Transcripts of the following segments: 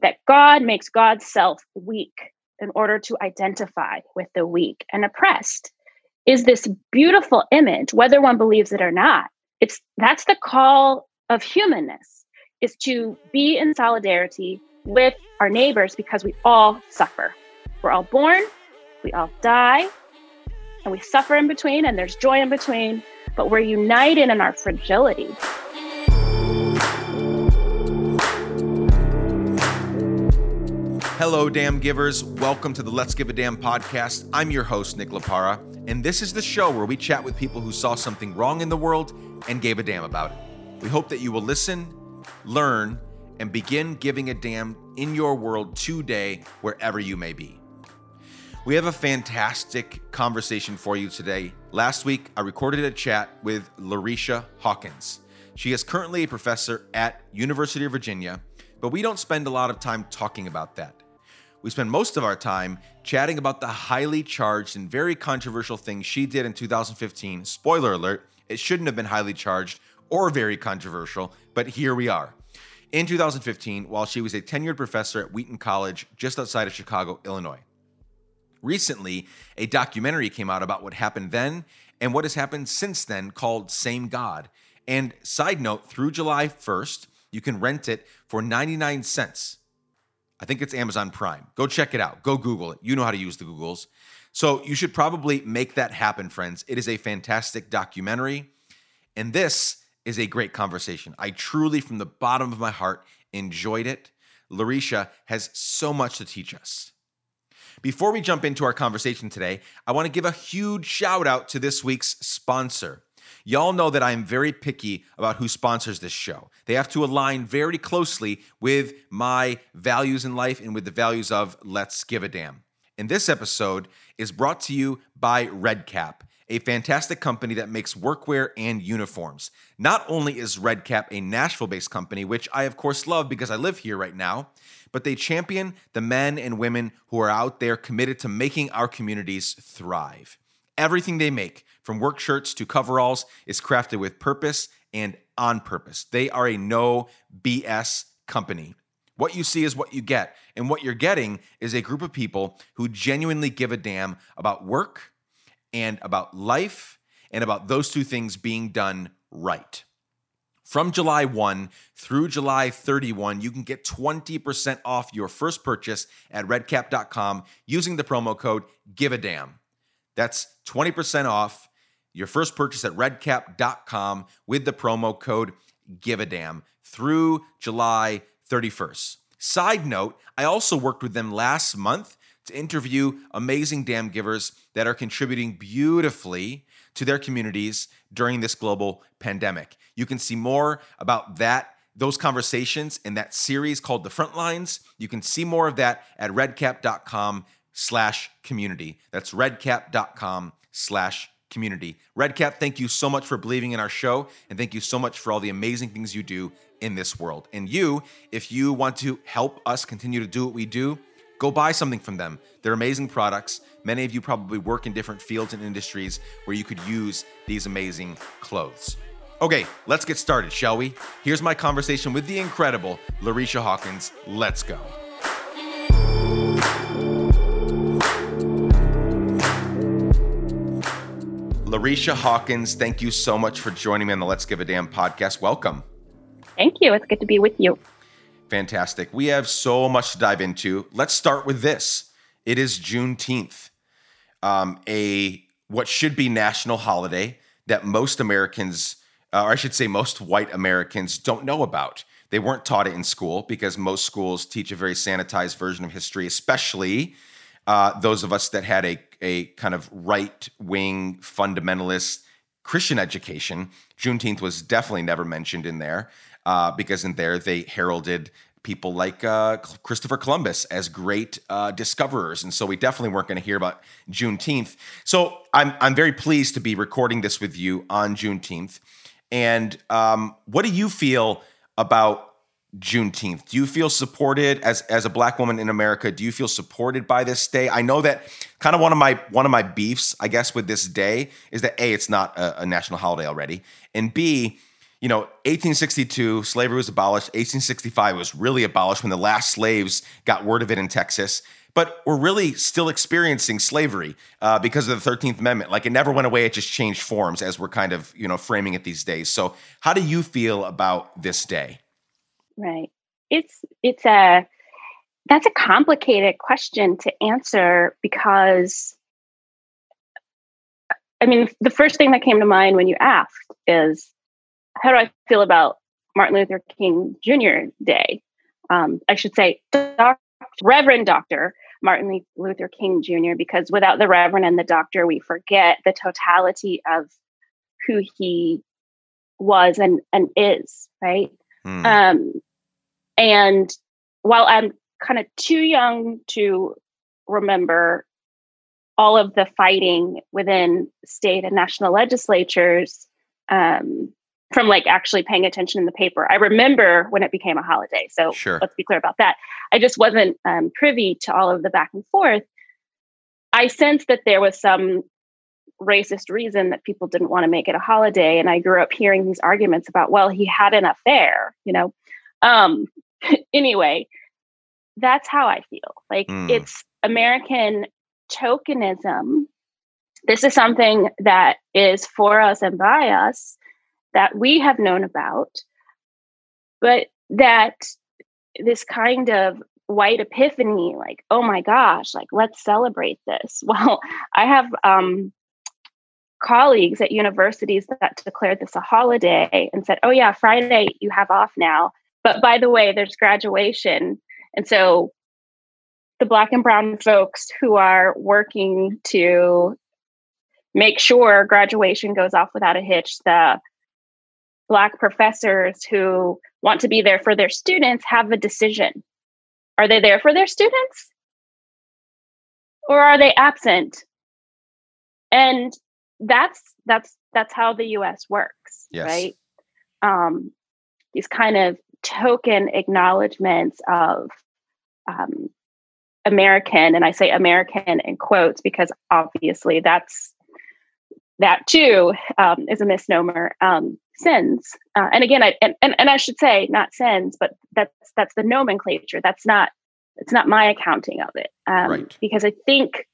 that God makes God's self weak in order to identify with the weak and oppressed is this beautiful image whether one believes it or not. It's that's the call of humanness is to be in solidarity with our neighbors because we all suffer. We're all born we all die and we suffer in between and there's joy in between but we're united in our fragility Hello, Damn Givers. Welcome to the Let's Give a Damn podcast. I'm your host, Nick Laparra, and this is the show where we chat with people who saw something wrong in the world and gave a damn about it. We hope that you will listen, learn, and begin giving a damn in your world today, wherever you may be. We have a fantastic conversation for you today. Last week, I recorded a chat with Larycia Hawkins. She is currently a professor at University of Virginia, but we don't spend a lot of time talking about that. We spend most of our time chatting about the highly charged and very controversial thing she did in 2015. Spoiler alert, it shouldn't have been highly charged or very controversial, but here we are. In 2015, while she was a tenured professor at Wheaton College just outside of Chicago, Illinois. Recently, a documentary came out about what happened then and what has happened since then called Same God. And side note, through July 1st, you can rent it for 99 cents. I think it's Amazon Prime. Go check it out. Go Google it. You know how to use the Googles. So you should probably make that happen, friends. It is a fantastic documentary. And this is a great conversation. I truly, from the bottom of my heart, enjoyed it. Larycia has so much to teach us. Before we jump into our conversation today, I want to give a huge shout out to this week's sponsor. Y'all know that I am very picky about who sponsors this show. They have to align very closely with my values in life and with the values of Let's Give a Damn. And this episode is brought to you by Red Kap, a fantastic company that makes workwear and uniforms. Not only is Red Kap a Nashville based company, which I of course love because I live here right now, but they champion the men and women who are out there committed to making our communities thrive. Everything they make, from work shirts to coveralls, is crafted with purpose and on purpose. They are a no BS company. What you see is what you get. And what you're getting is a group of people who genuinely give a damn about work and about life and about those two things being done right. From July 1 through July 31, you can get 20% off your first purchase at redkap.com using the promo code Give a Damn. That's 20% off your first purchase at redkap.com with the promo code Give a Damn through July 31st. Side note, I also worked with them last month to interview amazing damn givers that are contributing beautifully to their communities during this global pandemic. You can see more about that those conversations in that series called The Frontlines. You can see more of that at redkap.com slash community. That's redkap.com slash community. Red Kap, thank you so much for believing in our show, and thank you so much for all the amazing things you do in this world. And you, if you want to help us continue to do what we do, go buy something from them. They're amazing products. Many of you probably work in different fields and industries where you could use these amazing clothes. Okay, let's get started, shall we? Here's my conversation with the incredible Larycia Hawkins. Let's go. Larycia Hawkins, thank you so much for joining me on the Let's Give a Damn podcast. Welcome. Thank you. It's good to be with you. Fantastic. We have so much to dive into. Let's start with this. It is Juneteenth, um, a what should be national holiday that most Americans, uh, or I should say, most white Americans, don't know about. They weren't taught it in school because most schools teach a very sanitized version of history, especially uh, those of us that had a a kind of right wing fundamentalist Christian education. Juneteenth was definitely never mentioned in there uh, because in there they heralded people like uh, Christopher Columbus as great uh, discoverers, and so we definitely weren't going to hear about Juneteenth. So I'm I'm very pleased to be recording this with you on Juneteenth. And um, what do you feel about Juneteenth? Do you feel supported as as a black woman in America? Do you feel supported by this day? I know that kind of one of my one of my beefs, I guess, with this day is that a it's not a, a national holiday already, and b you know, 1862, slavery was abolished. 1865 was really abolished when the last slaves got word of it in Texas. But we're really still experiencing slavery uh, because of the 13th Amendment. Like it never went away; it just changed forms as we're kind of, you know, framing it these days. So, how do you feel about this day? Right. It's it's a that's a complicated question to answer because I mean, the first thing that came to mind when you asked is how do I feel about Martin Luther King Jr. Day? Um, I should say, Dr. Reverend Dr. Martin Luther King Jr., because without the Reverend and the Doctor, we forget the totality of who he was and, and is, right? Mm. Um, and while I'm kind of too young to remember all of the fighting within state and national legislatures, um, from like actually paying attention in the paper. I remember when it became a holiday. So sure. let's be clear about that. I just wasn't um, privy to all of the back and forth. I sensed that there was some racist reason that people didn't want to make it a holiday. And I grew up hearing these arguments about, well, he had an affair, you know. Um, anyway, that's how I feel. Like mm. it's American tokenism. This is something that is for us and by us that we have known about, but that this kind of white epiphany, like, oh my gosh, like, let's celebrate this. Well, I have um, colleagues at universities that declared this a holiday and said, oh, yeah, Friday you have off now. But by the way, there's graduation. And so the Black and Brown folks who are working to make sure graduation goes off without a hitch, the Black professors who want to be there for their students have a decision. Are they there for their students? Or are they absent? And that's that's that's how the US works, yes. right? Um, these kind of token acknowledgments of um, American, and I say American in quotes because obviously that's that too um, is a misnomer. Um, sins, uh, and again, I and, and and I should say not sins, but that's that's the nomenclature. That's not it's not my accounting of it, um, right. because I think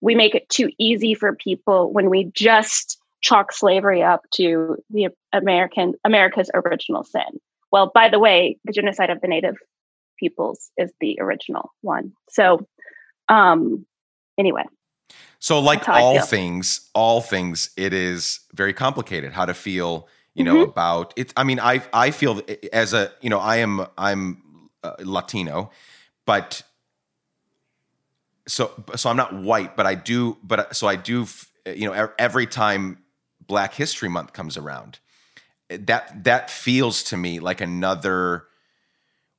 we make it too easy for people when we just chalk slavery up to the American America's original sin. Well, by the way, the genocide of the native peoples is the original one. So, um, anyway, so, like all things, all things, it is very complicated how to feel. You know mm-hmm. about it. I mean, I I feel as a you know I am I'm uh, Latino, but so so I'm not white, but I do. But so I do. You know, every time Black History Month comes around, that that feels to me like another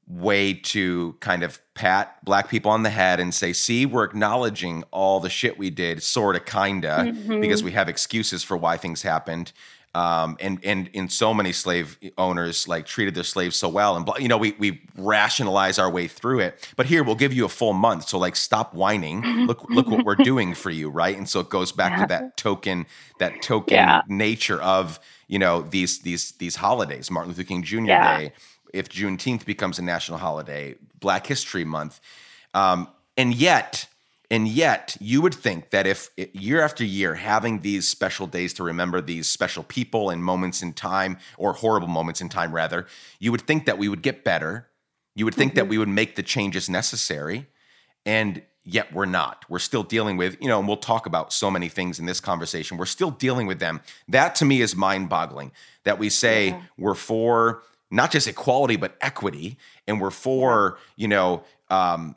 way to kind of pat black people on the head and say, see, we're acknowledging all the shit we did, sort of, kinda, mm-hmm. because we have excuses for why things happened. Um, and and in so many slave owners like treated their slaves so well, and you know we we rationalize our way through it. But here we'll give you a full month, so like stop whining. Look look what we're doing for you, right? And so it goes back yeah. to that token that token yeah. nature of you know these these these holidays, Martin Luther King Jr. Yeah. Day, if Juneteenth becomes a national holiday, Black History Month. Um, and yet, and yet, you would think that if year after year having these special days to remember these special people and moments in time, or horrible moments in time, rather, you would think that we would get better. You would think mm-hmm. that we would make the changes necessary. And yet we're not. We're still dealing with, you know, and we'll talk about so many things in this conversation. We're still dealing with them. That to me is mind boggling that we say yeah. we're for not just equality but equity and we're for you know um,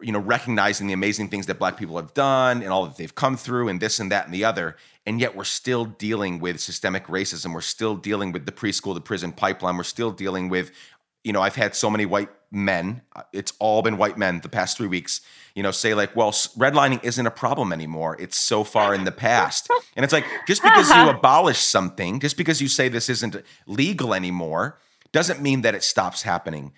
you know recognizing the amazing things that black people have done and all that they've come through and this and that and the other and yet we're still dealing with systemic racism. We're still dealing with the preschool to prison pipeline. We're still dealing with you know i've had so many white men uh, it's all been white men the past three weeks you know say like well redlining isn't a problem anymore. It's so far in the past. And it's like just because you abolish something just because you say this isn't legal anymore doesn't mean that it stops happening.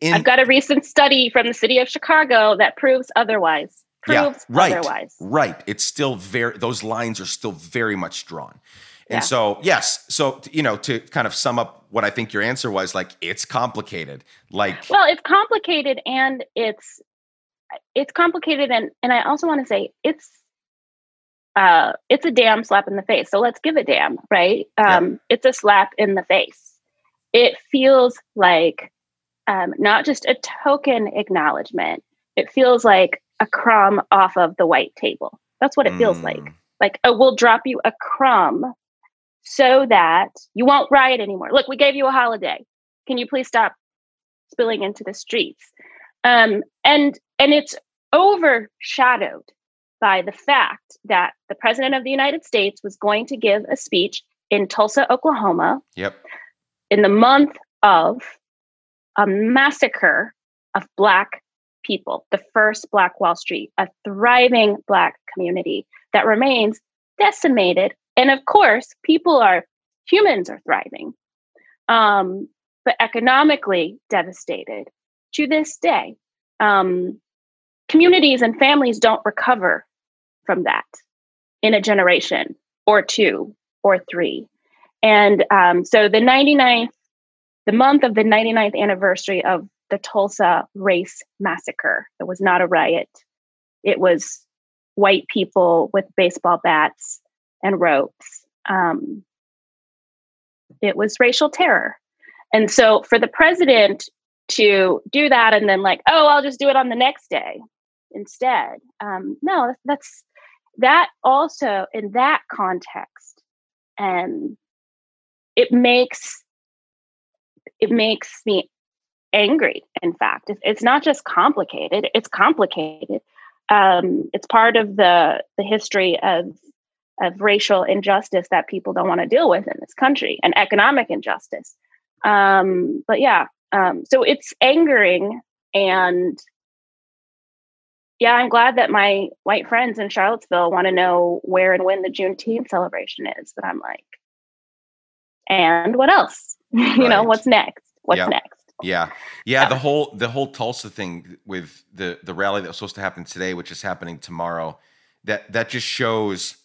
In, I've got a recent study from the city of Chicago that proves otherwise. Proves yeah, right, otherwise. Right. It's still very those lines are still very much drawn. And Yeah. so, yes, so you know, to kind of sum up what I think your answer was, like it's complicated. Like, Well, it's complicated and it's it's complicated and and I also want to say it's uh it's a damn slap in the face. So let's give it damn, right? Um it's a slap in the face. It feels like um not just a token acknowledgement. It feels like a crumb off of the white table. That's what it feels like. mm, Like, oh, we'll drop you a crumb so that you won't riot anymore. Look, we gave you a holiday. Can you please stop spilling into the streets? Um, and and it's overshadowed by the fact that the president of the United States was going to give a speech in Tulsa, Oklahoma, Yep. in the month of a massacre of Black people, the first Black Wall Street, a thriving Black community that remains decimated. And of course, people are, humans are thriving, um, but economically devastated to this day. Um, communities and families don't recover from that in a generation or two or three. And um, so the 99th, the month of the 99th anniversary of the Tulsa race massacre, it was not a riot. It was white people with baseball bats and ropes. Um, it was racial terror. And so for the president to do that and then, like, oh, I'll just do it on the next day instead, um, no, that's that also in that context. And it makes it makes me angry in fact. It's, not just complicated it's complicated. Um, it's part of the the history of of racial injustice that people don't want to deal with in this country and economic injustice. Um, but yeah um, so it's angering and yeah i'm glad that my white friends in charlottesville want to know where and when the juneteenth celebration is but i'm like and what else you know what's next what's Yeah. next Yeah. Yeah, the whole the whole Tulsa thing with the the rally that was supposed to happen today, which is happening tomorrow, that that just shows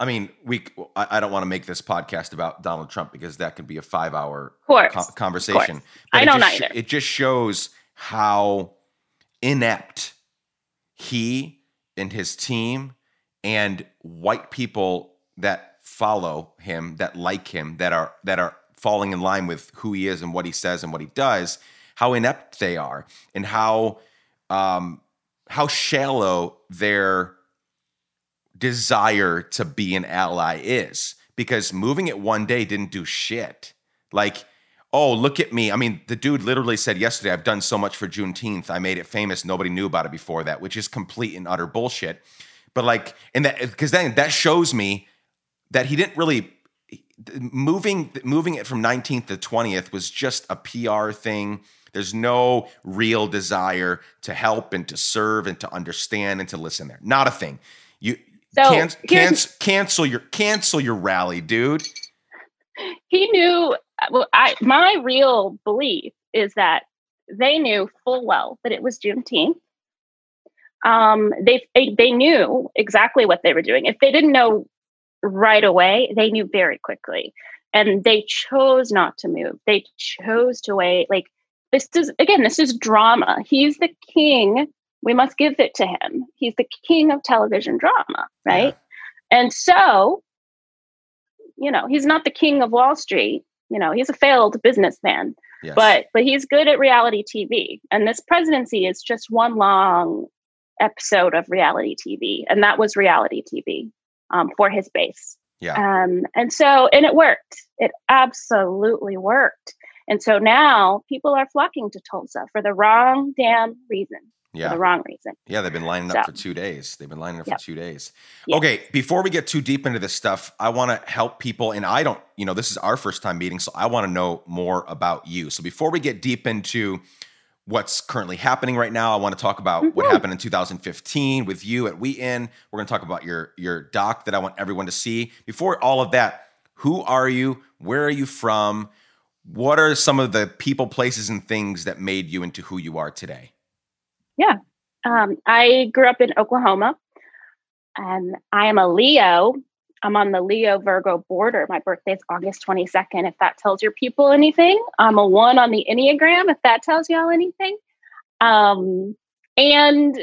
I mean, we I, I don't want to make this podcast about Donald Trump because that could be a 5-hour co- conversation. I it don't just, either. It just shows how inept he and his team and white people that follow him, that like him, that are that are falling in line with who he is and what he says and what he does, how inept they are, and how um, how shallow their desire to be an ally is. Because moving it one day didn't do shit. Like, oh, look at me. I mean, the dude literally said yesterday, I've done so much for Juneteenth. I made it famous. Nobody knew about it before that, which is complete and utter bullshit. But like, and that because then that shows me that he didn't really moving moving it from 19th to 20th was just a PR thing. There's no real desire to help and to serve and to understand and to listen there. Not a thing. You So, can, cancel cancel your cancel your rally, dude. he knew well i my real belief is that they knew full well that it was juneteenth um they they, they knew exactly what they were doing if they didn't know right away they knew very quickly. And they chose not to move. They chose to wait. Like this is again this is drama. He's the king. We must give it to him. He's the king of television drama right? And so you know he's not the king of wall street. You know he's a failed businessman. Yes. but but he's good at reality tv and this presidency is just one long episode of reality tv and that was reality tv um, for his base yeah. um, and so and it worked it absolutely worked and so now people are flocking to tulsa for the wrong damn reason for Yeah. the wrong reason Yeah, they've been lining up So- for two days. They've been lining up Yep. for two days. Okay, before we get too deep into this stuff, I want to help people, and I don't, you know, this is our first time meeting, so I want to know more about you. So before we get deep into what's currently happening right now, I want to talk about what Mhm. happened in 2015 with you at Wheaton. We're going to talk about your your doc that I want everyone to see. Before all of that, who are you? Where are you from? What are some of the people, places, and things that made you into who you are today? Yeah, um, I grew up in Oklahoma, and I am a Leo. I'm on the Leo Virgo border. My birthday's August 22nd. If that tells your people anything, I'm a one on the Enneagram. If that tells y'all anything, um, and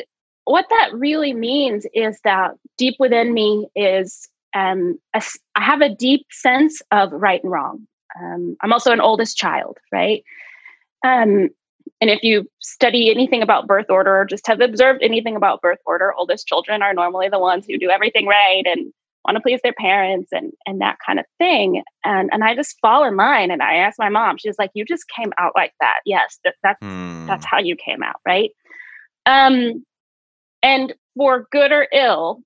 what that really means is that deep within me is um, a, I have a deep sense of right and wrong. Um, I'm also an oldest child, right? Um, and if you study anything about birth order or just have observed anything about birth order, oldest children are normally the ones who do everything right and want to please their parents and and that kind of thing. And and I just fall in line and I asked my mom, she's like, You just came out like that. Yes, that, that's mm. that's how you came out, right? Um and for good or ill,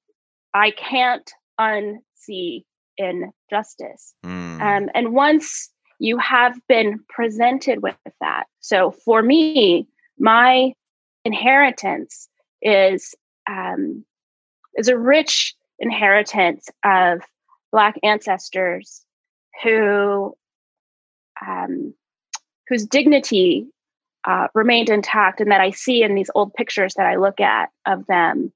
I can't unsee injustice. Mm. Um, and once you have been presented with that, so for me, my inheritance is um, is a rich inheritance of Black ancestors who um, whose dignity uh, remained intact and that I see in these old pictures that I look at of them.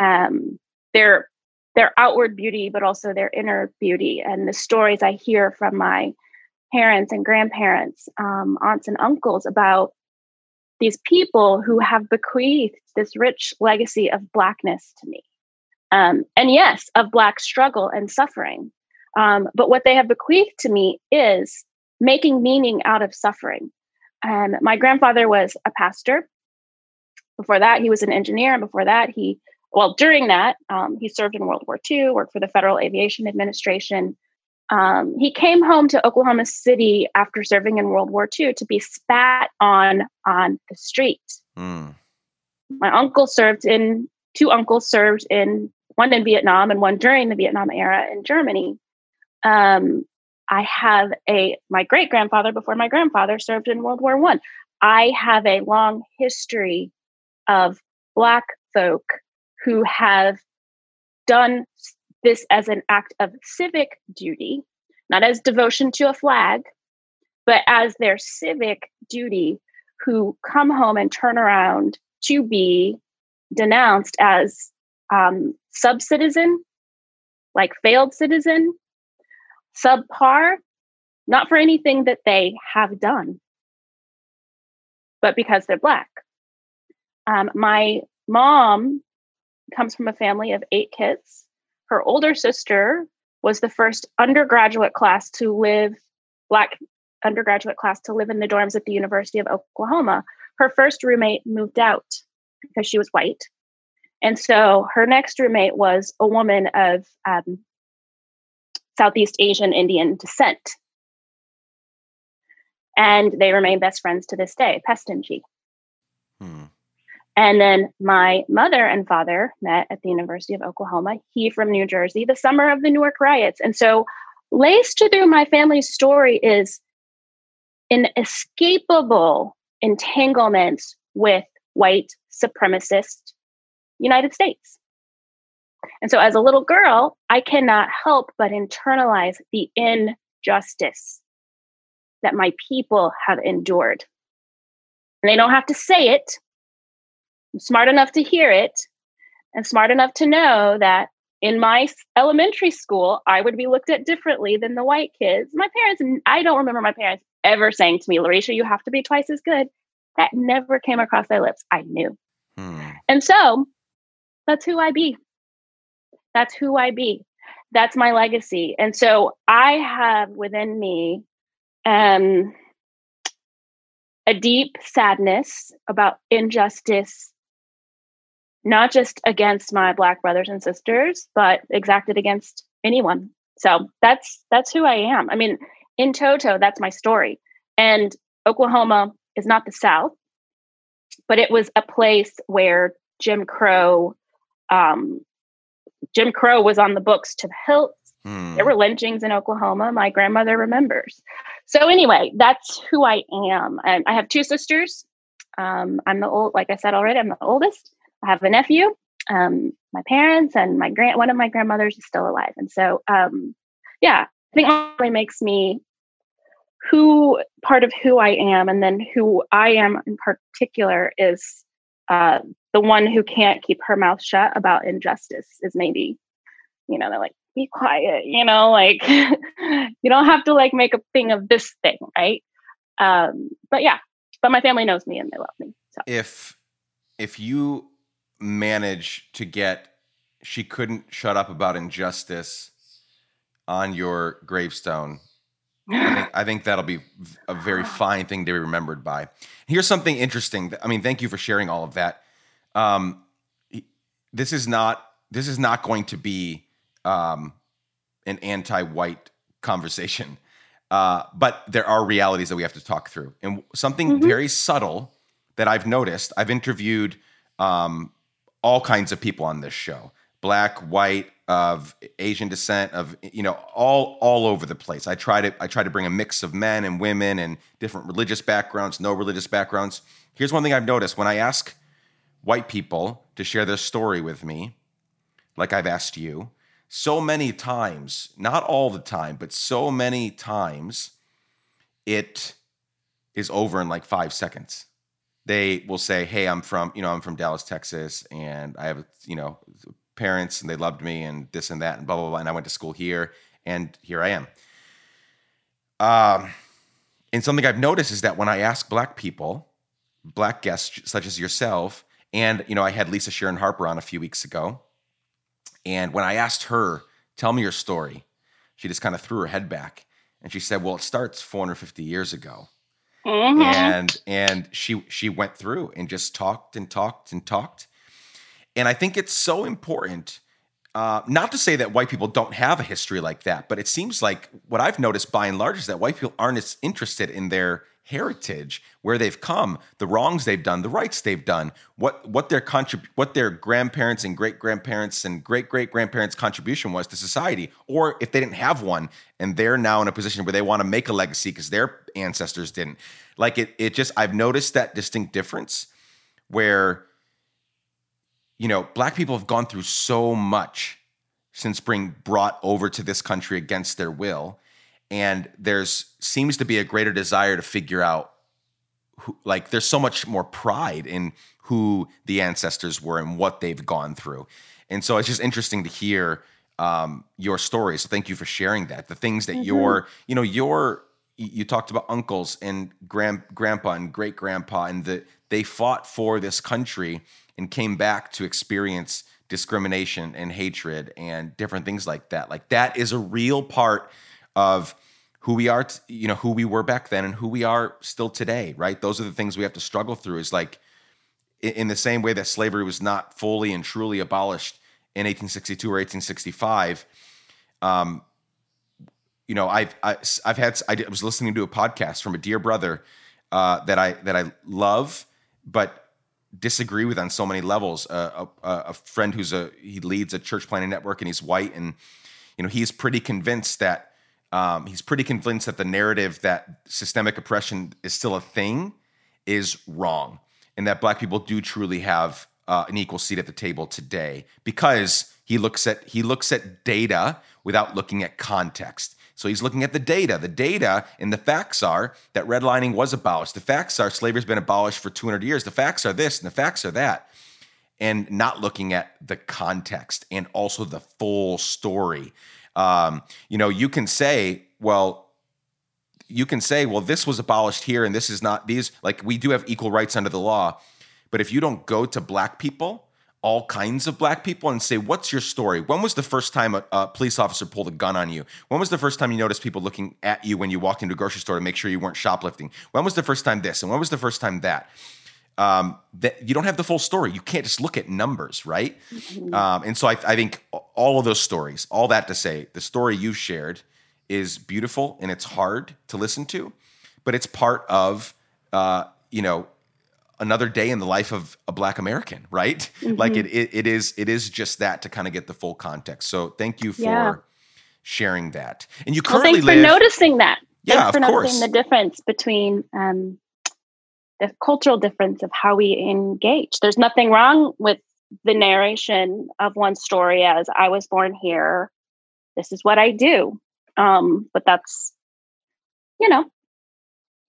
Um, their their outward beauty, but also their inner beauty, and the stories I hear from my parents and grandparents, um, aunts and uncles about these people who have bequeathed this rich legacy of blackness to me, um, and yes, of black struggle and suffering. Um, but what they have bequeathed to me is making meaning out of suffering um, my grandfather was a pastor. Before that, he was an engineer. And before that, he, well, during that, um, he served in World War II, worked for the Federal Aviation Administration. Um, he came home to Oklahoma City after serving in World War II to be spat on on the street. Mm. My uncle served in, two uncles served in, one in Vietnam and one during the Vietnam era in Germany. Um, I have a my great grandfather before my grandfather served in World War One. I. I have a long history of black folk who have done this as an act of civic duty, not as devotion to a flag, but as their civic duty, who come home and turn around to be denounced as um, sub citizen, like failed citizen, subpar, not for anything that they have done, but because they're Black. Um, my mom comes from a family of eight kids. Her older sister was the first undergraduate class to live, Black undergraduate class to live in the dorms at the University of Oklahoma. Her first roommate moved out because she was white. And so her next roommate was a woman of um, Southeast Asian Indian descent. And they remain best friends to this day, Pestinji. Hmm. And then my mother and father met at the University of Oklahoma, he from New Jersey, the summer of the Newark riots. And so, laced through my family's story is inescapable entanglements with white supremacist United States. And so, as a little girl, I cannot help but internalize the injustice that my people have endured. And they don't have to say it. I'm smart enough to hear it and smart enough to know that in my elementary school, I would be looked at differently than the white kids. My parents, I don't remember my parents ever saying to me, Larycia, you have to be twice as good. That never came across their lips. I knew. Hmm. And so that's who I be. That's who I be. That's my legacy. And so I have within me um, a deep sadness about injustice, not just against my Black brothers and sisters, but exacted against anyone. So that's that's who I am. I mean, in toto, that's my story. And Oklahoma is not the South, but it was a place where Jim Crow um, Jim Crow was on the books to the hilt. Mm. There were lynchings in Oklahoma. My grandmother remembers. So anyway, that's who I am. And I have two sisters. Um, I'm the old, like I said already, I'm the oldest. I have a nephew. Um, my parents and my grand, one of my grandmothers is still alive. And so, um, yeah, I think really makes me who part of who I am, and then who I am in particular is uh, the one who can't keep her mouth shut about injustice is maybe, you know, they're like, be quiet, you know, like you don't have to like make a thing of this thing, right? Um, but yeah, but my family knows me and they love me. So if if you manage to get she couldn't shut up about injustice on your gravestone I think, I think that'll be a very fine thing to be remembered by. Here's something interesting. I mean, thank you for sharing all of that. Um, this is not this is not going to be um, an anti-white conversation, uh, but there are realities that we have to talk through, and something mm-hmm. very subtle that I've noticed. I've interviewed um, all kinds of people on this show black, white, of Asian descent, of you know, all all over the place. I try to I try to bring a mix of men and women and different religious backgrounds, no religious backgrounds. Here's one thing I've noticed when I ask white people to share their story with me, like I've asked you, so many times, not all the time, but so many times, it is over in like five seconds they will say, "Hey, I'm from you know I'm from Dallas, Texas, and I have you know parents and they loved me and this and that and blah blah blah and I went to school here and here I am. Um, and something I've noticed is that when I ask black people, black guests such as yourself, and you know I had Lisa Sharon Harper on a few weeks ago, and when I asked her, "Tell me your story," she just kind of threw her head back and she said, "Well, it starts 450 years ago." Mm-hmm. And and she she went through and just talked and talked and talked and I think it's so important. Uh, not to say that white people don't have a history like that, but it seems like what I've noticed by and large is that white people aren't as interested in their heritage, where they've come, the wrongs they've done, the rights they've done, what what their contrib- what their grandparents and great grandparents and great great grandparents' contribution was to society, or if they didn't have one and they're now in a position where they want to make a legacy because their ancestors didn't. Like it, it just I've noticed that distinct difference where you know, black people have gone through so much since being brought over to this country against their will. And there's seems to be a greater desire to figure out who, like, there's so much more pride in who the ancestors were and what they've gone through. And so it's just interesting to hear um, your story. So thank you for sharing that. The things that mm-hmm. your, you know, your, you talked about uncles and grand, grandpa and great grandpa, and that they fought for this country and came back to experience discrimination and hatred and different things like that. Like that is a real part of who we are, t- you know, who we were back then and who we are still today, right? Those are the things we have to struggle through is like in the same way that slavery was not fully and truly abolished in 1862 or 1865 um, you know i've I, have i have had i was listening to a podcast from a dear brother uh, that i that i love but disagree with on so many levels. Uh, a, a, friend who's a he leads a church planting network and he's white, and you know he's pretty convinced that um, he's pretty convinced that the narrative that systemic oppression is still a thing is wrong, and that black people do truly have uh, an equal seat at the table today because he looks at he looks at data without looking at context. So he's looking at the data. The data and the facts are that redlining was abolished. The facts are slavery's been abolished for 200 years. The facts are this and the facts are that. And not looking at the context and also the full story. Um, you know, you can say, well, you can say, well, this was abolished here and this is not these, like we do have equal rights under the law. But if you don't go to black people all kinds of black people and say, What's your story? When was the first time a, a, police officer pulled a gun on you? When was the first time you noticed people looking at you when you walked into a grocery store to make sure you weren't shoplifting? When was the first time this? And when was the first time that? Um, that you don't have the full story. You can't just look at numbers, right? Mm-hmm. Um, and so I, I think all of those stories, all that to say, the story you've shared is beautiful and it's hard to listen to, but it's part of, uh, you know, another day in the life of a black american right mm-hmm. like it, it, it is it is just that to kind of get the full context so thank you for yeah. sharing that and you currently well, thanks live, for noticing that yeah thanks for of noticing the difference between um, the cultural difference of how we engage there's nothing wrong with the narration of one story as i was born here this is what i do um, but that's you know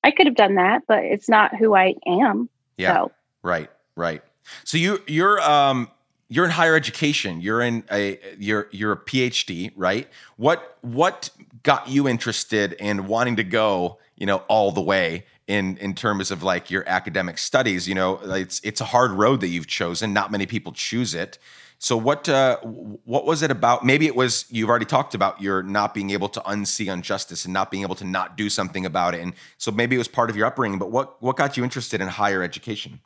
i could have done that but it's not who i am yeah. So. Right. Right. So you you're um you're in higher education. You're in a you're you're a PhD, right? What what got you interested in wanting to go, you know, all the way in in terms of like your academic studies? You know, it's it's a hard road that you've chosen. Not many people choose it. So what uh, what was it about? Maybe it was you've already talked about your not being able to unsee injustice and not being able to not do something about it, and so maybe it was part of your upbringing. But what what got you interested in higher education?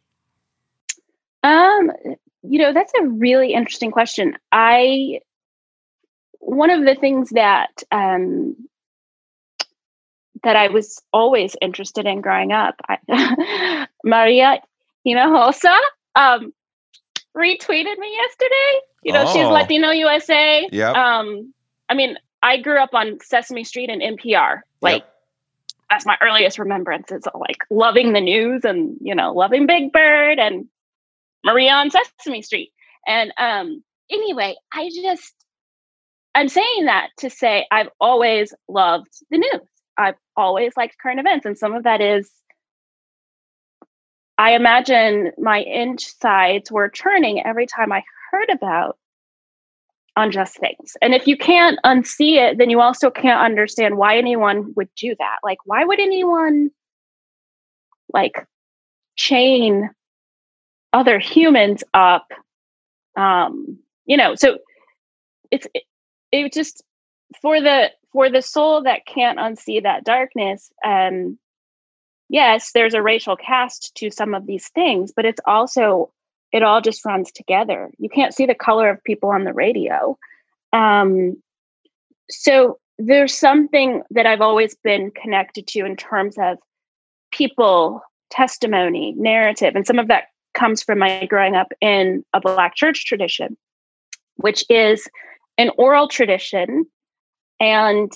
Um, you know, that's a really interesting question. I one of the things that um, that I was always interested in growing up, I, Maria Hinojosa um, retweeted me yesterday. You know, oh. she's Latino USA. Yeah. Um, I mean, I grew up on Sesame Street and NPR. Like, yep. that's my earliest remembrances of like loving the news and you know loving Big Bird and Maria on Sesame Street. And um, anyway, I just, I'm saying that to say I've always loved the news. I've always liked current events. And some of that is, I imagine my insides were churning every time I heard about unjust things. And if you can't unsee it, then you also can't understand why anyone would do that. Like, why would anyone like chain other humans up um you know so it's it, it just for the for the soul that can't unsee that darkness um yes there's a racial cast to some of these things but it's also it all just runs together you can't see the color of people on the radio um so there's something that i've always been connected to in terms of people testimony narrative and some of that comes from my growing up in a Black church tradition, which is an oral tradition. And,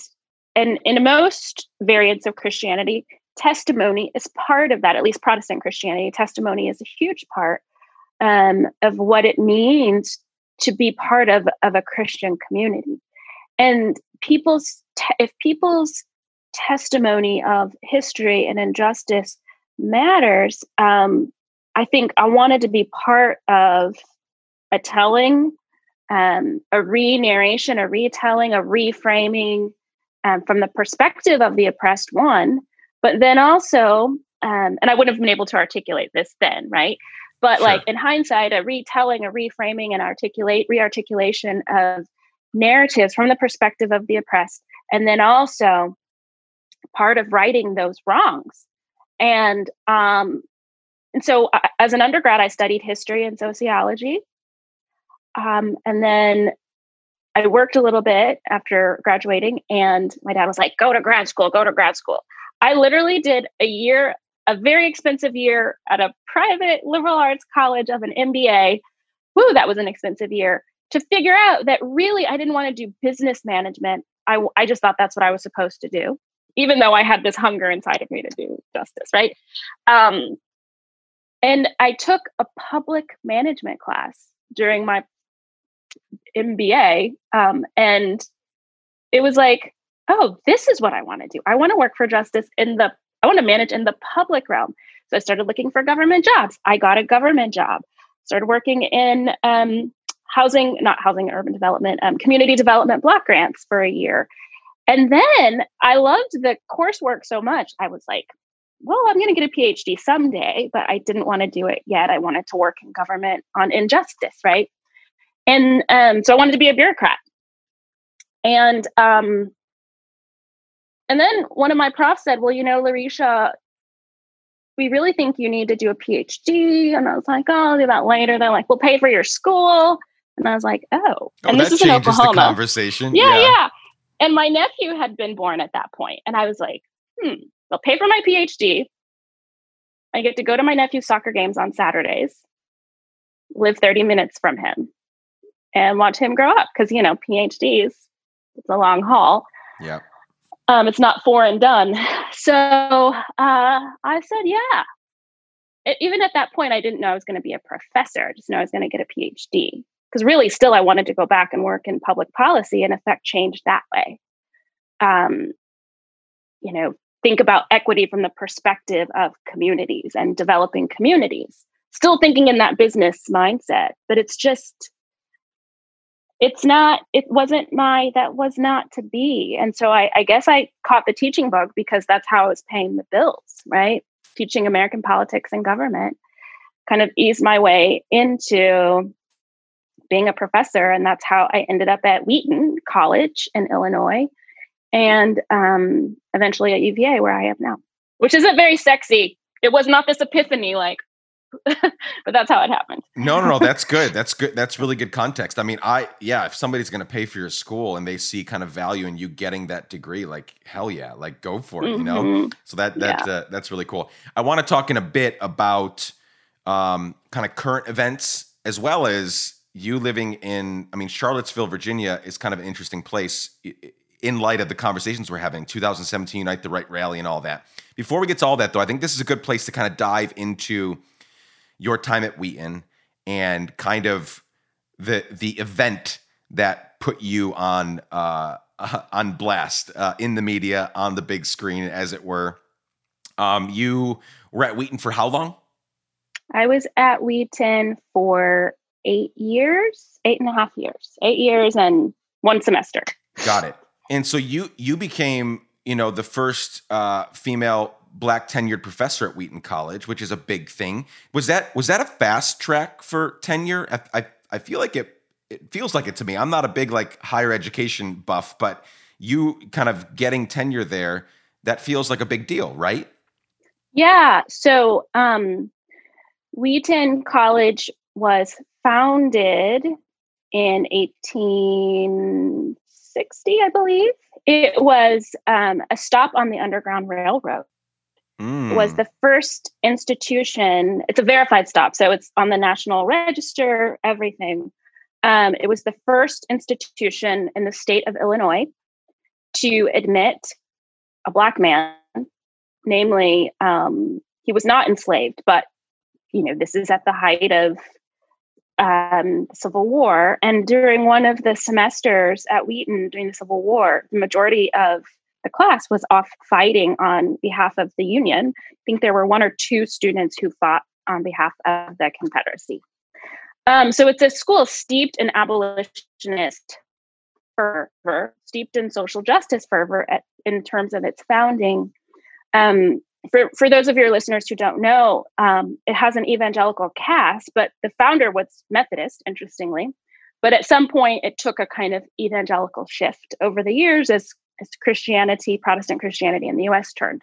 and in most variants of Christianity, testimony is part of that, at least Protestant Christianity. Testimony is a huge part um, of what it means to be part of, of a Christian community. And people's, te- if people's testimony of history and injustice matters, um, I think I wanted to be part of a telling, um, a re narration, a retelling, a reframing um, from the perspective of the oppressed one, but then also, um, and I wouldn't have been able to articulate this then, right? But sure. like in hindsight, a retelling, a reframing, and articulate rearticulation of narratives from the perspective of the oppressed, and then also part of righting those wrongs. And um, and so, uh, as an undergrad, I studied history and sociology. Um, and then I worked a little bit after graduating, and my dad was like, go to grad school, go to grad school. I literally did a year, a very expensive year at a private liberal arts college of an MBA. Woo, that was an expensive year to figure out that really I didn't want to do business management. I, I just thought that's what I was supposed to do, even though I had this hunger inside of me to do justice, right? Um, and I took a public management class during my MBA. Um, and it was like, oh, this is what I want to do. I want to work for justice in the, I want to manage in the public realm. So I started looking for government jobs. I got a government job, started working in um, housing, not housing, urban development, um, community development block grants for a year. And then I loved the coursework so much. I was like, well, I'm going to get a PhD someday, but I didn't want to do it yet. I wanted to work in government on injustice, right? And um, so I wanted to be a bureaucrat. And um, and then one of my profs said, "Well, you know, Larycia, we really think you need to do a PhD." And I was like, "Oh, I'll do that later." They're like, "We'll pay for your school." And I was like, "Oh." oh and this is in Oklahoma. conversation. Yeah, yeah, yeah. And my nephew had been born at that point, and I was like, "Hmm." They'll pay for my PhD. I get to go to my nephew's soccer games on Saturdays, live 30 minutes from him, and watch him grow up because, you know, PhDs, it's a long haul. Yeah. Um, it's not four and done. So uh, I said, yeah. It, even at that point, I didn't know I was going to be a professor. I just know I was going to get a PhD. Because really, still, I wanted to go back and work in public policy and affect change that way. Um, you know, think about equity from the perspective of communities and developing communities. Still thinking in that business mindset, but it's just it's not it wasn't my that was not to be. And so I, I guess i caught the teaching bug because that's how i was paying the bills right? Teaching american politics and government kind of eased my way into being a professor. And that's how i ended up at wheaton college in illinois and um, eventually at uva where i am now which isn't very sexy. It was not this epiphany like but that's how it happened. no, no, no. That's good. That's good. That's really good context. I mean, I, yeah, if somebody's going to pay for your school and they see kind of value in you getting that degree, like, hell yeah, like go for it, mm-hmm. you know? Mm-hmm. So that, that, yeah. uh, that's really cool. I want to talk in a bit about um, kind of current events as well as you living in, I mean, Charlottesville, Virginia is kind of an interesting place in light of the conversations we're having 2017 unite the right rally and all that before we get to all that though i think this is a good place to kind of dive into your time at Wheaton and kind of the the event that put you on uh, on blast uh, in the media on the big screen, as it were. Um, you were at Wheaton for how long? I was at Wheaton for eight years, eight and a half years, eight years and one semester. Got it. And so you you became you know the first uh, female black tenured professor at Wheaton College, which is a big thing. Was that was that a fast track for tenure? I I, I feel like it it feels like it to me. I'm not a big like higher education buff, but you kind of getting tenure there, that feels like a big deal, right? Yeah. So um Wheaton College was founded in 1860, I believe. It was um, a stop on the Underground Railroad mm. was the first institution. It's a verified stop, so it's on the National Register, everything. Um, it was the first institution in the state of Illinois to admit a Black man, namely, um, he was not enslaved, but you know, this is at the height of um, the Civil War. And during one of the semesters at Wheaton during the Civil War, the majority of the class was off fighting on behalf of the Union. I think there were one or two students who fought on behalf of the Confederacy. Um, so it's a school steeped in abolitionist fervor, steeped in social justice fervor at, in terms of its founding. Um, for, for those of your listeners who don't know, um, it has an evangelical cast, but the founder was Methodist, interestingly. But at some point, it took a kind of evangelical shift over the years as as Christianity, Protestant Christianity in the U.S. turned.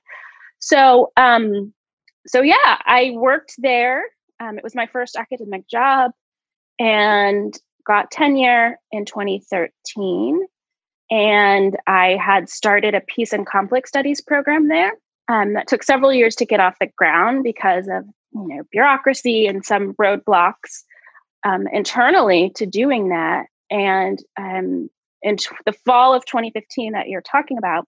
So, um, so yeah, I worked there. Um, it was my first academic job, and got tenure in 2013. And I had started a peace and conflict studies program there. Um, that took several years to get off the ground because of you know bureaucracy and some roadblocks um, internally to doing that. And um, in t- the fall of 2015 that you're talking about,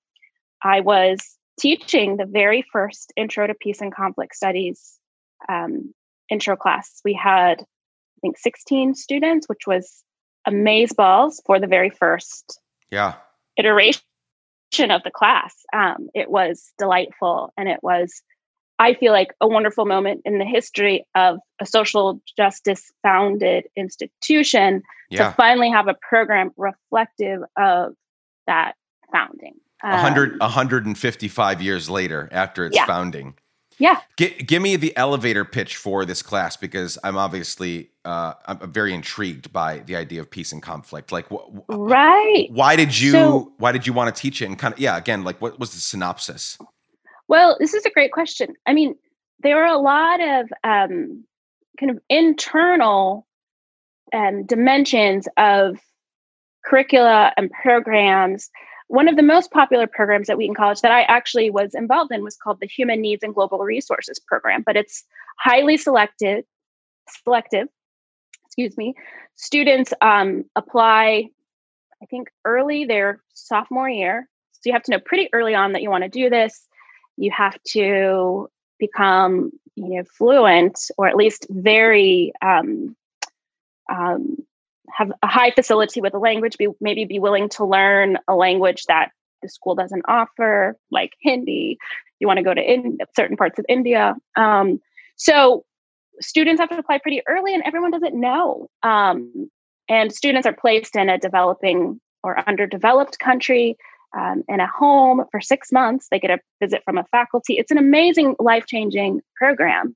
I was teaching the very first Intro to Peace and Conflict Studies um, intro class. We had, I think, 16 students, which was amaze balls for the very first yeah iteration of the class. Um, it was delightful, and it was I feel like a wonderful moment in the history of a social justice founded institution yeah. to finally have a program reflective of that founding. Um, 100, 155 years later after its yeah. founding. Yeah. G- give me the elevator pitch for this class because I'm obviously uh, I'm very intrigued by the idea of peace and conflict. Like, wh- right? Why did you so, Why did you want to teach it? And kind of yeah, again, like what was the synopsis? Well, this is a great question. I mean, there are a lot of um, kind of internal um, dimensions of curricula and programs. One of the most popular programs at Wheaton College that I actually was involved in was called the Human Needs and Global Resources Program, but it's highly selected, selective. Excuse me. Students um, apply, I think, early their sophomore year. So you have to know pretty early on that you want to do this you have to become you know fluent or at least very um, um, have a high facility with a language be maybe be willing to learn a language that the school doesn't offer like hindi you want to go to in certain parts of india um, so students have to apply pretty early and everyone doesn't know um, and students are placed in a developing or underdeveloped country um, in a home for six months. They get a visit from a faculty. It's an amazing, life changing program.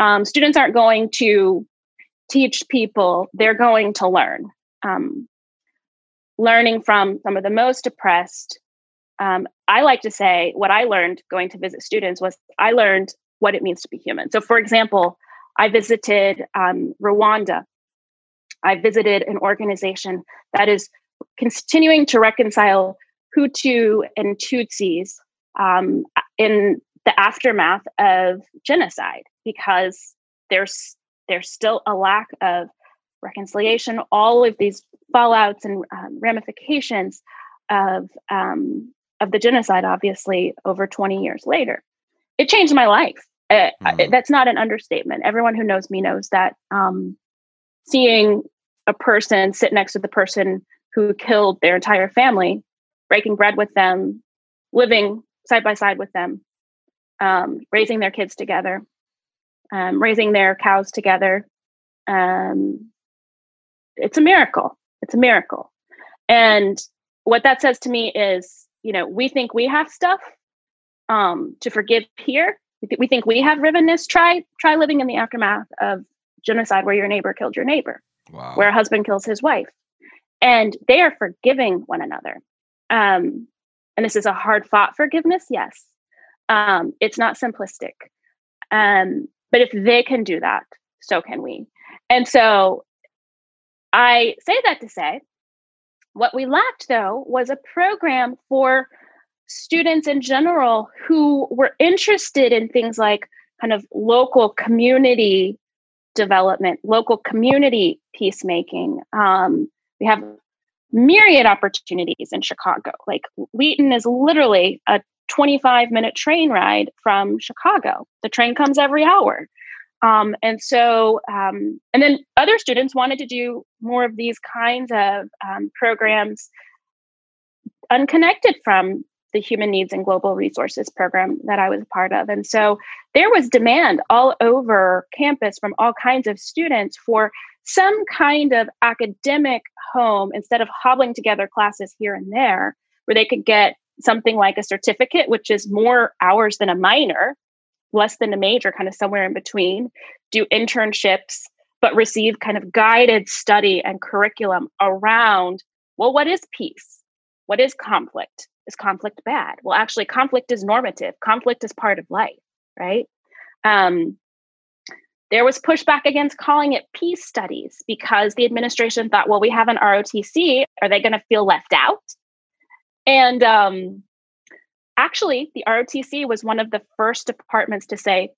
Um, students aren't going to teach people, they're going to learn. Um, learning from some of the most oppressed. Um, I like to say what I learned going to visit students was I learned what it means to be human. So, for example, I visited um, Rwanda. I visited an organization that is continuing to reconcile Hutu and Tutsis um, in the aftermath of genocide because there's there's still a lack of reconciliation. All of these fallouts and um, ramifications of um, of the genocide, obviously, over 20 years later, it changed my life. Uh, mm-hmm. that's not an understatement. Everyone who knows me knows that um, seeing a person sit next to the person who killed their entire family breaking bread with them, living side by side with them, um, raising their kids together, um, raising their cows together. Um, it's a miracle. It's a miracle. And what that says to me is, you know, we think we have stuff um, to forgive here. We, th- we think we have rivenness. Try try living in the aftermath of genocide, where your neighbor killed your neighbor, wow. where a husband kills his wife, and they are forgiving one another. Um, and this is a hard fought forgiveness, yes. Um, it's not simplistic. Um, but if they can do that, so can we. And so I say that to say what we lacked, though, was a program for students in general who were interested in things like kind of local community development, local community peacemaking. Um, we have myriad opportunities in Chicago. Like Wheaton is literally a 25 minute train ride from Chicago. The train comes every hour. Um, and so, um, and then other students wanted to do more of these kinds of um, programs unconnected from the Human Needs and Global Resources program that I was a part of. And so there was demand all over campus from all kinds of students for some kind of academic home instead of hobbling together classes here and there, where they could get something like a certificate, which is more hours than a minor, less than a major, kind of somewhere in between, do internships, but receive kind of guided study and curriculum around well, what is peace? What is conflict? Is conflict bad? Well, actually, conflict is normative, conflict is part of life, right? Um, there was pushback against calling it peace studies because the administration thought, well, we have an ROTC. Are they going to feel left out? And um, actually, the ROTC was one of the first departments to say,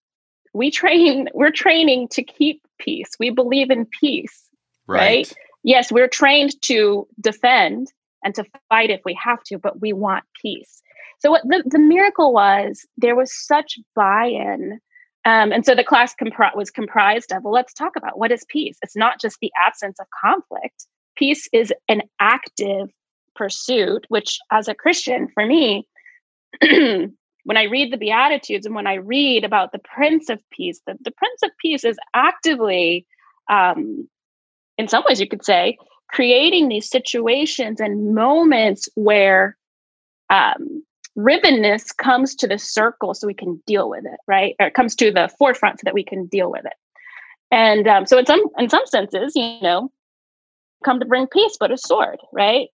we train, we're training to keep peace. We believe in peace. Right. right? Yes, we're trained to defend and to fight if we have to, but we want peace. So what the, the miracle was there was such buy-in um, and so the class compri- was comprised of, well, let's talk about what is peace. It's not just the absence of conflict. Peace is an active pursuit, which, as a Christian, for me, when I read the Beatitudes and when I read about the Prince of Peace, the, the Prince of Peace is actively, um, in some ways, you could say, creating these situations and moments where um, rivenness comes to the circle so we can deal with it, right? Or it comes to the forefront so that we can deal with it. And um, so, in some in some senses, you know, come to bring peace, but a sword, right?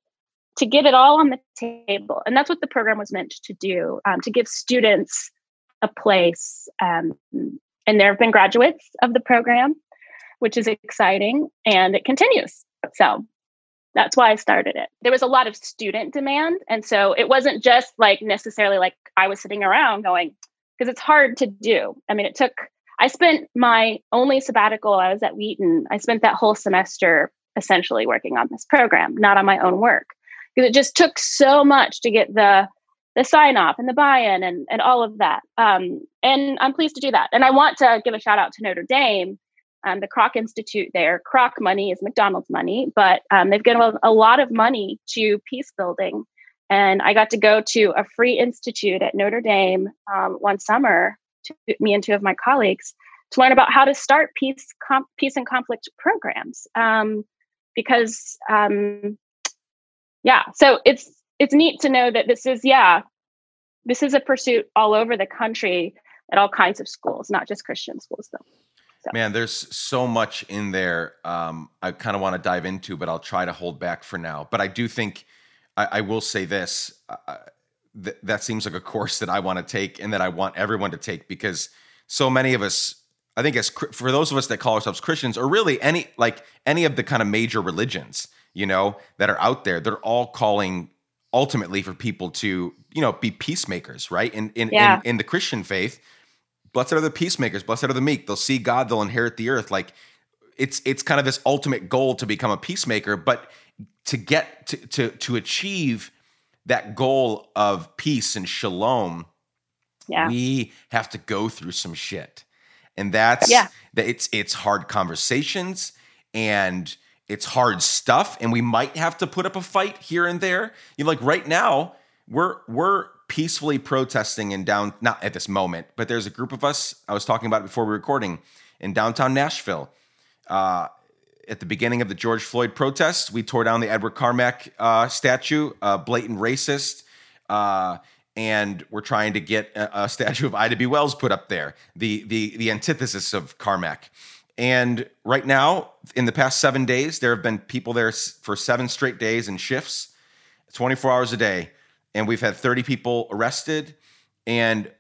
To get it all on the table, and that's what the program was meant to do um, to give students a place. Um, and there have been graduates of the program, which is exciting, and it continues. So that's why I started it. There was a lot of student demand. And so it wasn't just like necessarily like I was sitting around going, because it's hard to do. I mean, it took, I spent my only sabbatical, I was at Wheaton, I spent that whole semester essentially working on this program, not on my own work. Because it just took so much to get the the sign off and the buy-in and, and all of that. Um, and I'm pleased to do that. And I want to give a shout out to Notre Dame um, the Kroc Institute there. Kroc money is McDonald's money, but um, they've given a, lot of money to peace building. And I got to go to a free institute at Notre Dame um, one summer, to, me and two of my colleagues, to learn about how to start peace, com- peace and conflict programs. Because um, because um, yeah, so it's it's neat to know that this is yeah, this is a pursuit all over the country at all kinds of schools, not just Christian schools though. So. Man, there's so much in there. Um, I kind of want to dive into, but I'll try to hold back for now. But I do think I, I will say this: uh, th- that seems like a course that I want to take, and that I want everyone to take because so many of us I think as for those of us that call ourselves Christians, or really any like any of the kind of major religions, you know, that are out there, they're all calling ultimately for people to, you know, be peacemakers, right? In in yeah. in, in the Christian faith, blessed are the peacemakers, blessed are the meek. They'll see God, they'll inherit the earth. Like it's it's kind of this ultimate goal to become a peacemaker, but to get to to to achieve that goal of peace and shalom, yeah. we have to go through some shit and that's yeah. that it's it's hard conversations and it's hard stuff and we might have to put up a fight here and there you know, like right now we're we're peacefully protesting in down not at this moment but there's a group of us i was talking about before we were recording in downtown nashville uh, at the beginning of the george floyd protests we tore down the edward carmack uh, statue uh, blatant racist uh, and we're trying to get a, a, statue of Ida B. Wells put up there, the the the antithesis of Carmack. And right now, in the past seven days, there have been people there for seven straight days and shifts, 24 hours a day, and we've had 30 people arrested, and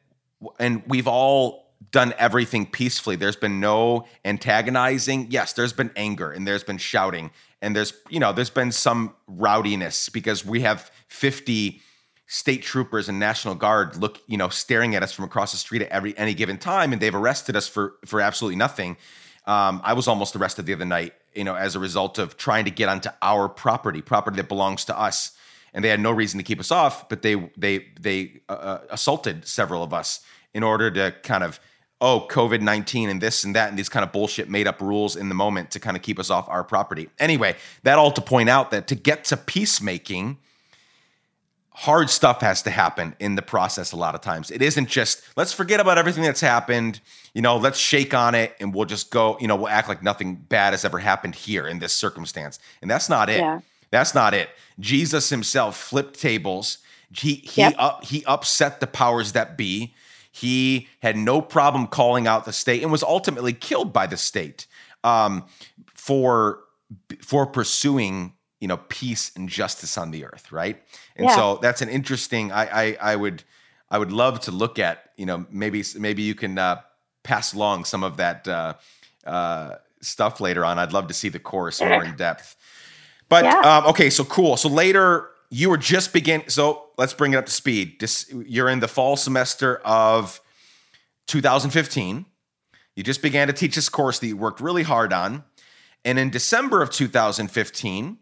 and we've all done everything peacefully. There's been no antagonizing. Yes, there's been anger and there's been shouting and there's you know there's been some rowdiness because we have 50 state troopers and national guard look you know staring at us from across the street at every any given time and they've arrested us for for absolutely nothing um, i was almost arrested the other night you know as a result of trying to get onto our property property that belongs to us and they had no reason to keep us off but they they they uh, uh assaulted several of us in order to kind of oh covid-19 and this and that and these kind of bullshit made up rules in the moment to kind of keep us off our property anyway that all to point out that to get to peacemaking hard stuff has to happen in the process a lot of times. It isn't just let's forget about everything that's happened, you know, let's shake on it and we'll just go, you know, we'll act like nothing bad has ever happened here in this circumstance. And that's not it. Yeah. That's not it. Jesus himself flipped tables. He he yep. up, he upset the powers that be. He had no problem calling out the state and was ultimately killed by the state um, for for pursuing you know peace and justice on the earth right and yeah. so that's an interesting I, I i would i would love to look at you know maybe maybe you can uh, pass along some of that uh, uh, stuff later on i'd love to see the course more in depth but yeah. um, okay so cool. So later you were just beginning so let's bring it up to speed. This, you're in the fall semester of 2015 you just began to teach this course that you worked really hard on. And in december of 2015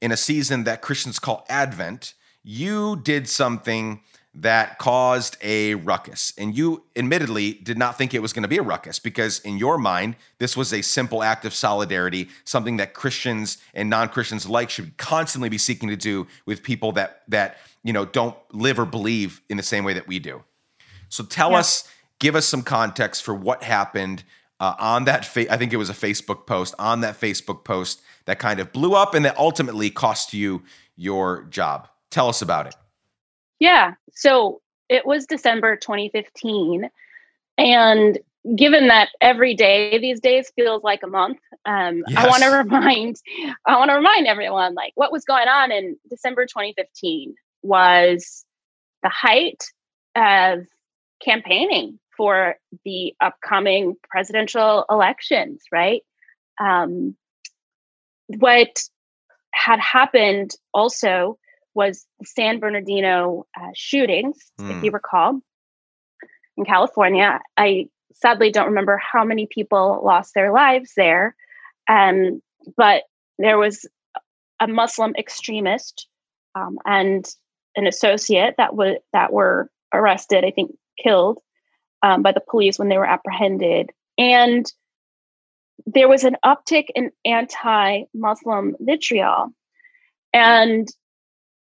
in a season that Christians call Advent, you did something that caused a ruckus. And you admittedly did not think it was going to be a ruckus because, in your mind, this was a simple act of solidarity, something that Christians and non Christians alike should constantly be seeking to do with people that, that you know, don't live or believe in the same way that we do. So tell yeah. us, give us some context for what happened uh, on that. Fa- I think it was a Facebook post, on that Facebook post that kind of blew up and that ultimately cost you your job. Tell us about it. Yeah. So it was December 2015. And given that every day these days feels like a month, um, yes. I want to remind, I want to remind everyone like what was going on in December 2015 was the height of campaigning for the upcoming presidential elections, right? Um, what had happened also was the San Bernardino uh, shootings, mm. if you hmm. recall, in California. I sadly don't remember how many people lost their lives there, um, but there was a Muslim extremist um, and an associate that was that were arrested. I think killed um, by the police when they were apprehended, and there was an uptick in anti Muslim vitriol. And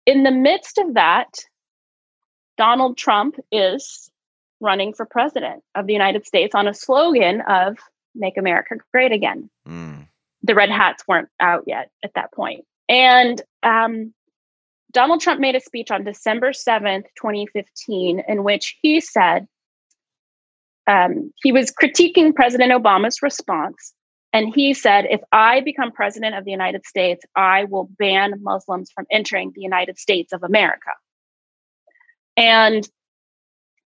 in the midst of that, Donald Trump is running for president of the United States on a slogan of Make America Great Again. Mm. the red hats weren't out yet at that point. And um, Donald Trump made a speech on December 7th, 2015, in which he said um, he was critiquing President Obama's response. And he said, if I become president of the United States, I will ban Muslims from entering the United States of America. And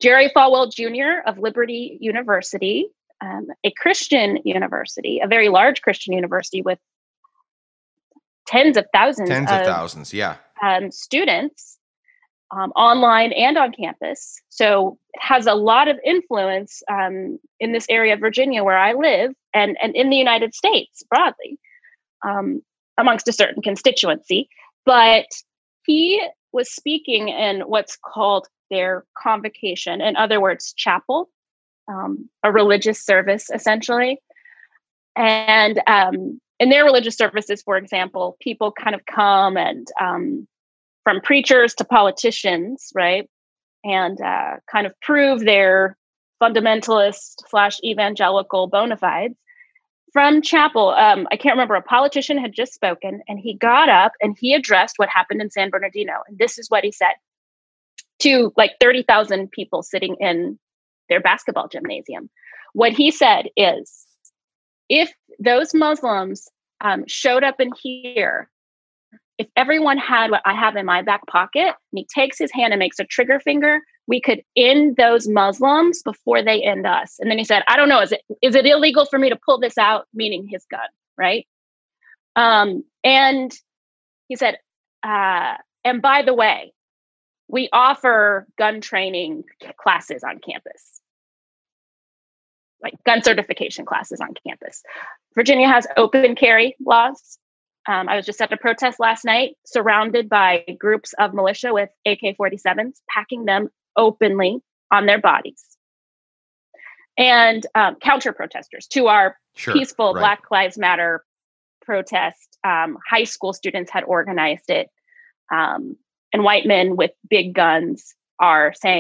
Jerry Falwell Jr. of Liberty University, um, a Christian university, a very large Christian university with tens of thousands, tens of, of thousands, yeah, um, students um, online and on campus. So it has a lot of influence um, in this area of Virginia where I live, and and in the United States broadly, um, amongst a certain constituency. But he was speaking in what's called their convocation, in other words, chapel, um, a religious service essentially. And um, in their religious services, for example, people kind of come and um, from preachers to politicians, right? And uh, kind of prove their fundamentalist slash evangelical bona fides. From chapel, um, I can't remember, a politician had just spoken and he got up and he addressed what happened in San Bernardino. And this is what he said to like 30,000 people sitting in their basketball gymnasium. What he said is if those Muslims um, showed up in here, if everyone had what I have in my back pocket, and he takes his hand and makes a trigger finger, we could end those Muslims before they end us. And then he said, I don't know, is it is it illegal for me to pull this out, meaning his gun, right? Um, and he said, uh, and by the way, we offer gun training classes on campus like gun certification classes on campus virginia has open carry laws um, i was just at a protest last night surrounded by groups of militia with ak-47s packing them openly on their bodies and um, counter protesters to our sure, peaceful right. black lives matter protest um, high school students had organized it um, and white men with big guns are saying